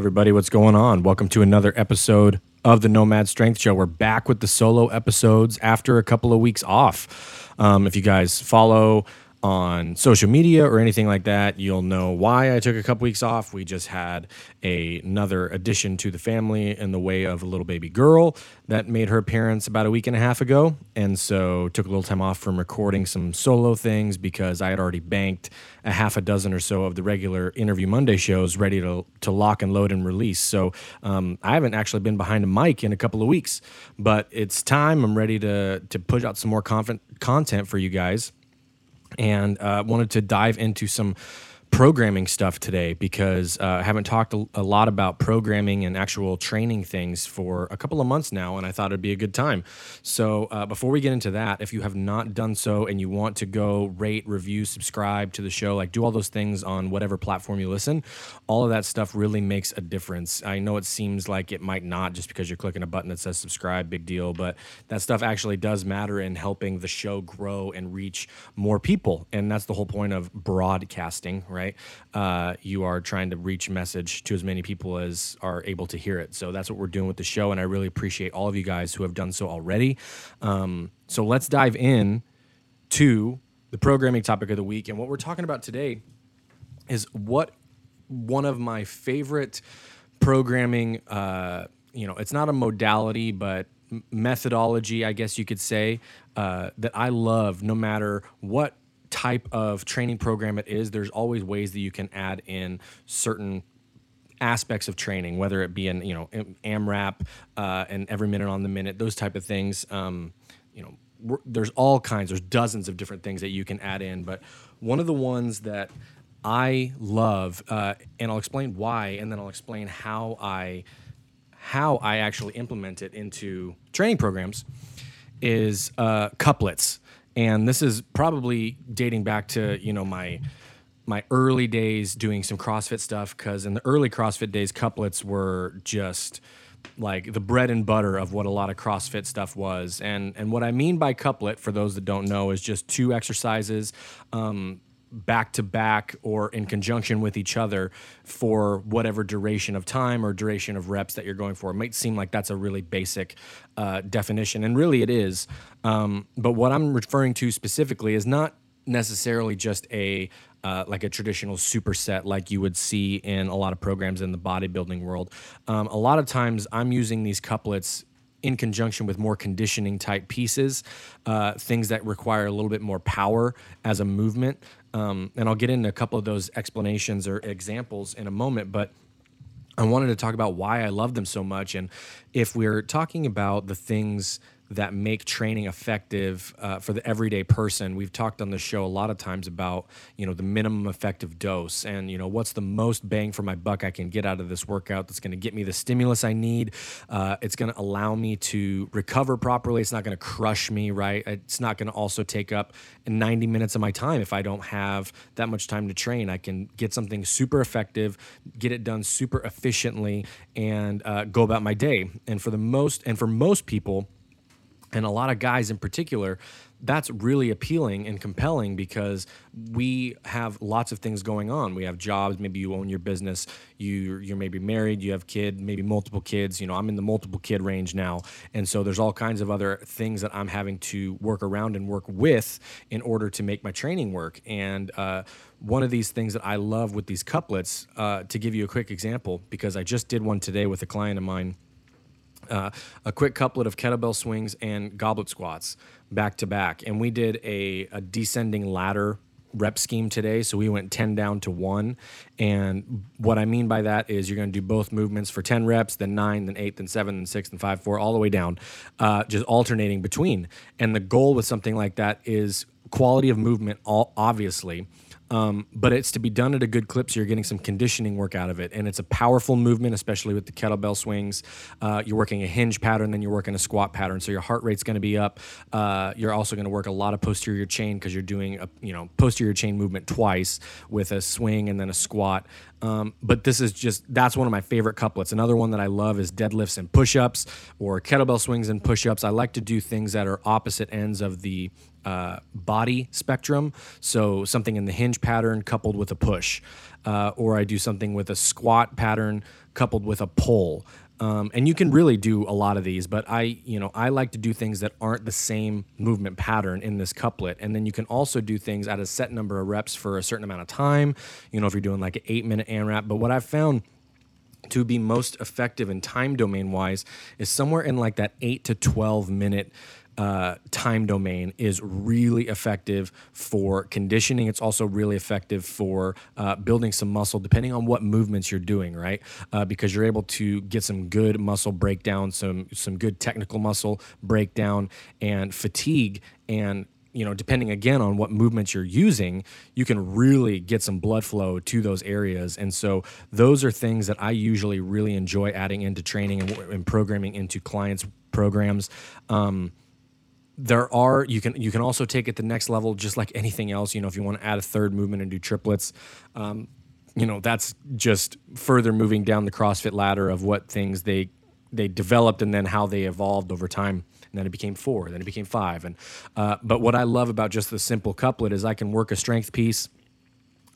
Everybody, what's going on? Welcome to another episode of the Nomad Strength Show. We're back with the solo episodes after a couple of weeks off. Um, if you guys follow on social media or anything like that, you'll know why I took a couple weeks off. We just had a, another addition to the family in the way of a little baby girl that made her appearance about a week and a half ago. And so took a little time off from recording some solo things because I had already banked a half a dozen or so of the regular Interview Monday shows ready to, to lock and load and release. So um, I haven't actually been behind a mic in a couple of weeks, but it's time. I'm ready to, to push out some more conf- content for you guys and uh, wanted to dive into some programming stuff today because uh, I haven't talked a, a, lot about programming and actual training things for a couple of months now, and I thought it'd be a good time. So, uh, before we get into that, if you have not done so and you want to go rate, review, subscribe to the show, like do all those things on whatever platform you listen, all of that stuff really makes a difference. I know it seems like it might not just because you're clicking a button that says subscribe, big deal, but that stuff actually does matter in helping the show grow and reach more people. And that's the whole point of broadcasting, right? Right? Uh, you are trying to reach message to as many people as are able to hear it. So that's what we're doing with the show, and I really appreciate all of you guys who have done so already. Um, so let's dive in to the programming topic of the week, and what we're talking about today is what one of my favorite programming. Uh, you know, it's not a modality, but methodology, I guess you could say, uh, that I love no matter what type of training program it is, there's always ways that you can add in certain aspects of training, whether it be in you know AMRAP uh, and every minute on the minute, those type of things. Um, you know, there's all kinds. There's dozens of different things that you can add in, but one of the ones that I love, uh, and I'll explain why, and then I'll explain how I how I actually implement it into training programs, is uh, couplets and this is probably dating back to you know my my early days doing some CrossFit stuff because in the early CrossFit days, couplets were just like the bread and butter of what a lot of CrossFit stuff was. And and what I mean by couplet, for those that don't know, is just two exercises. Um, back to back or in conjunction with each other for whatever duration of time or duration of reps that you're going for. It might seem like that's a really basic uh, definition, and really it is. Um, but what I'm referring to specifically is not necessarily just a uh, like a traditional superset like you would see in a lot of programs in the bodybuilding world. Um, a lot of times I'm using these couplets in conjunction with more conditioning type pieces, uh, things that require a little bit more power as a movement. Um, and I'll get into a couple of those explanations or examples in a moment, but I wanted to talk about why I love them so much. And if we're talking about the things that make training effective uh, for the everyday person. We've talked on the show a lot of times about you know the minimum effective dose and you know what's the most bang for my buck I can get out of this workout that's going to get me the stimulus I need. Uh, it's going to allow me to recover properly. It's not going to crush me, right? It's not going to also take up 90 minutes of my time if I don't have that much time to train. I can get something super effective, get it done super efficiently, and uh, go about my day. And for the most, and for most people, and a lot of guys in particular, that's really appealing and compelling because we have lots of things going on. We have jobs. Maybe you own your business. You you're maybe married. You have kid. Maybe multiple kids. You know, I'm in the multiple kid range now, and so there's all kinds of other things that I'm having to work around and work with in order to make my training work. And uh, one of these things that I love with these couplets, uh, to give you a quick example, because I just did one today with a client of mine uh, a quick couplet of kettlebell swings and goblet squats back to back. And we did a, a descending ladder rep scheme today. So we went 10 down to one. And what I mean by that is you're going to do both movements for 10 reps, then nine, then eight, then seven, then six, then five, four, all the way down, uh, just alternating between. And the goal with something like that is quality of movement, all obviously. Um, but it's to be done at a good clip, so you're getting some conditioning work out of it. And it's a powerful movement, especially with the kettlebell swings. Uh, you're working a hinge pattern, then you're working a squat pattern, so your heart rate's going to be up. Uh, you're also going to work a lot of posterior chain because you're doing a you know posterior chain movement twice with a swing and then a squat. Um, but this is just that's one of my favorite couplets. Another one that I love is deadlifts and push-ups or kettlebell swings and push-ups. I like to do things that are opposite ends of the uh, body spectrum. So something in the hinge pattern coupled with a push, uh, or I do something with a squat pattern coupled with a pull. Um, and you can really do a lot of these, but I, you know, I like to do things that aren't the same movement pattern in this couplet. And then you can also do things at a set number of reps for a certain amount of time. You know, if you're doing like an eight minute AMRAP. But what I've found to be most effective in time domain wise is somewhere in like that eight to 12 minute uh, time domain is really effective for conditioning. It's also really effective for uh, building some muscle, depending on what movements you're doing, right? Uh, because you're able to get some good muscle breakdown, some some good technical muscle breakdown, and fatigue and you know, depending again on what movements you're using, you can really get some blood flow to those areas. And so those are things that I usually really enjoy adding into training and, and programming into clients' programs. Um, there are you can you can also take it the next level just like anything else you know if you want to add a third movement and do triplets um, you know that's just further moving down the crossfit ladder of what things they they developed and then how they evolved over time. And then it became four then it became five and uh, but what i love about just the simple couplet is i can work a strength piece.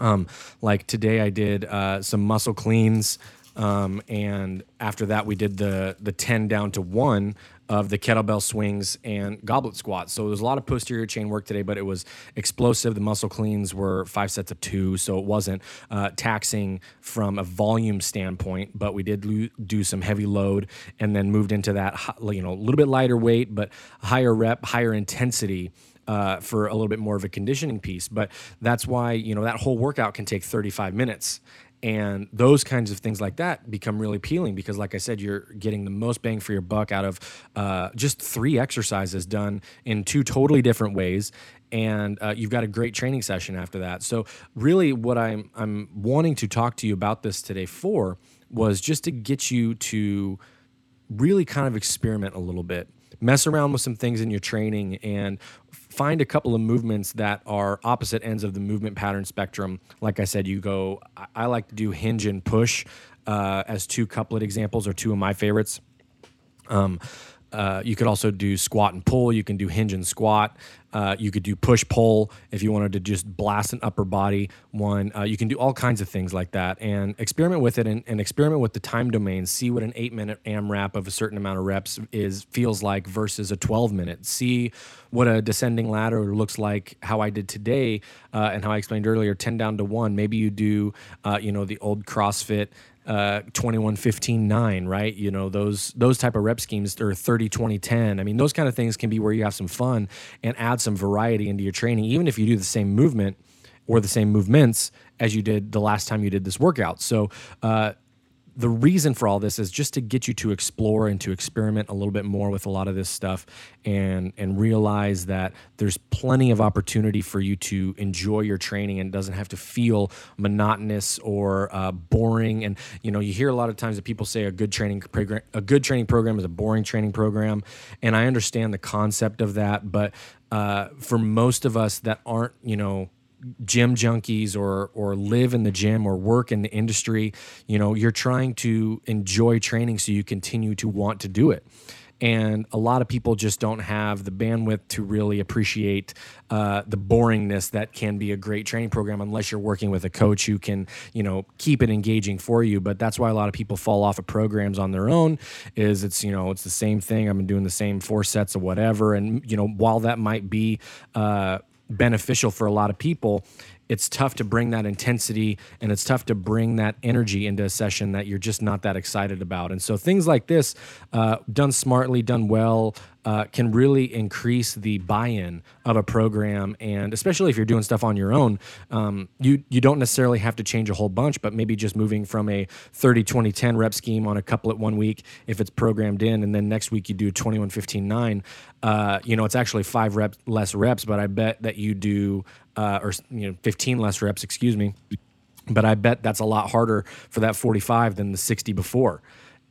Um, like today i did uh, some muscle cleans um, and after that we did the the 10 down to one of the kettlebell swings and goblet squats. So there was a lot of posterior chain work today, but it was explosive. The muscle cleans were five sets of two, so it wasn't uh, taxing from a volume standpoint. But we did lo- do some heavy load and then moved into that, you know, a little bit lighter weight, but higher rep, higher intensity. Uh, for a little bit more of a conditioning piece, but that's why you know that whole workout can take 35 minutes, and those kinds of things like that become really appealing because like i said you're getting the most bang for your buck out of uh, just three exercises done in two totally different ways. And uh, you've got a great training session after that. So really what i'm i'm wanting to talk to you about this today for was just to get you to really kind of experiment a little bit. Mess around with some things in your training and find a couple of movements that are opposite ends of the movement pattern spectrum. Like I said, you go, I like to do hinge and push uh, as two couplet examples or two of my favorites. Um, uh, you could also do squat and pull. You can do hinge and squat. Uh, you could do push pull if you wanted to just blast an upper body one. Uh, you can do all kinds of things like that and experiment with it and, and, experiment with the time domain. See what an eight minute AMRAP of a certain amount of reps is feels like versus a 12 minute. See what a descending ladder looks like. How I did today uh, and how I explained earlier, 10 down to one. Maybe you do, uh, you know, the old CrossFit uh, 21 15 9 right? You know those those type of rep schemes or 30 20 10 i mean those kind of things can be where you have some fun and add some variety into your training even if you do the same movement or the same movements as you did the last time you did this workout. So uh, the reason for all this is just to get you to explore and to experiment a little bit more with a lot of this stuff and and realize that there's plenty of opportunity for you to enjoy your training and doesn't have to feel monotonous or uh, boring. And you know you hear a lot of times that people say a good training program a good training program is a boring training program. And I understand the concept of that but uh, for most of us that aren't you know gym junkies or or live in the gym or work in the industry you know you're trying to enjoy training so you continue to want to do it. And a lot of people just don't have the bandwidth to really appreciate uh, the boringness that can be a great training program unless you're working with a coach who can you know keep it engaging for you. But that's why a lot of people fall off of programs on their own is it's you know it's the same thing. I've been doing the same four sets of whatever. And you know while that might be uh, beneficial for a lot of people it's tough to bring that intensity and it's tough to bring that energy into a session that you're just not that excited about. And so things like this, uh, done smartly, done well, uh, can really increase the buy-in of a program, and especially if you're doing stuff on your own, um, you you don't necessarily have to change a whole bunch, but maybe just moving from a 30 20 10 rep scheme on a couplet one week if it's programmed in, and then next week you do 21 15 9. Uh, you know, it's actually five reps less reps, but I bet that you do uh, or you know 15 less reps, excuse me. But I bet that's a lot harder for that 45 than the 60 before.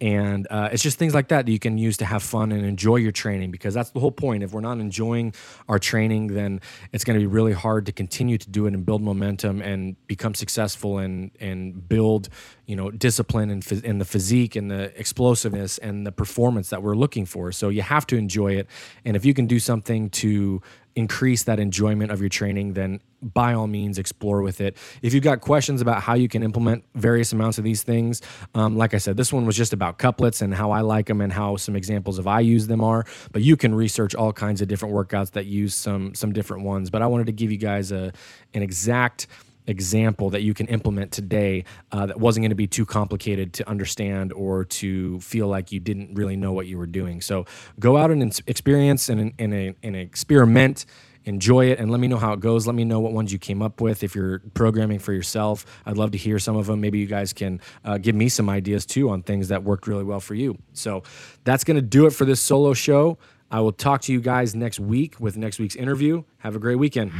And uh, it's just things like that that you can use to have fun and enjoy your training because that's the whole point. If we're not enjoying our training, then it's going to be really hard to continue to do it and build momentum and become successful and and build you know discipline and, and the physique and the explosiveness and the performance that we're looking for. So you have to enjoy it, and if you can do something to increase that enjoyment of your training, then by all means explore with it. If you've got questions about how you can implement various amounts of these things, um, like I said, this one was just about couplets and how I like them and how some examples of I use them are. But you can research all kinds of different workouts that use some some different ones. But I wanted to give you guys a an exact example that you can implement today uh, that wasn't going to be too complicated to understand or to feel like you didn't really know what you were doing. So go out and experience and, and, and, experiment enjoy it and let me know how it goes. Let me know what ones you came up with. If you're programming for yourself, I'd love to hear some of them. Maybe you guys can uh, give me some ideas too on things that worked really well for you. So that's going to do it for this solo show. I will talk to you guys next week with next week's interview. Have a great weekend.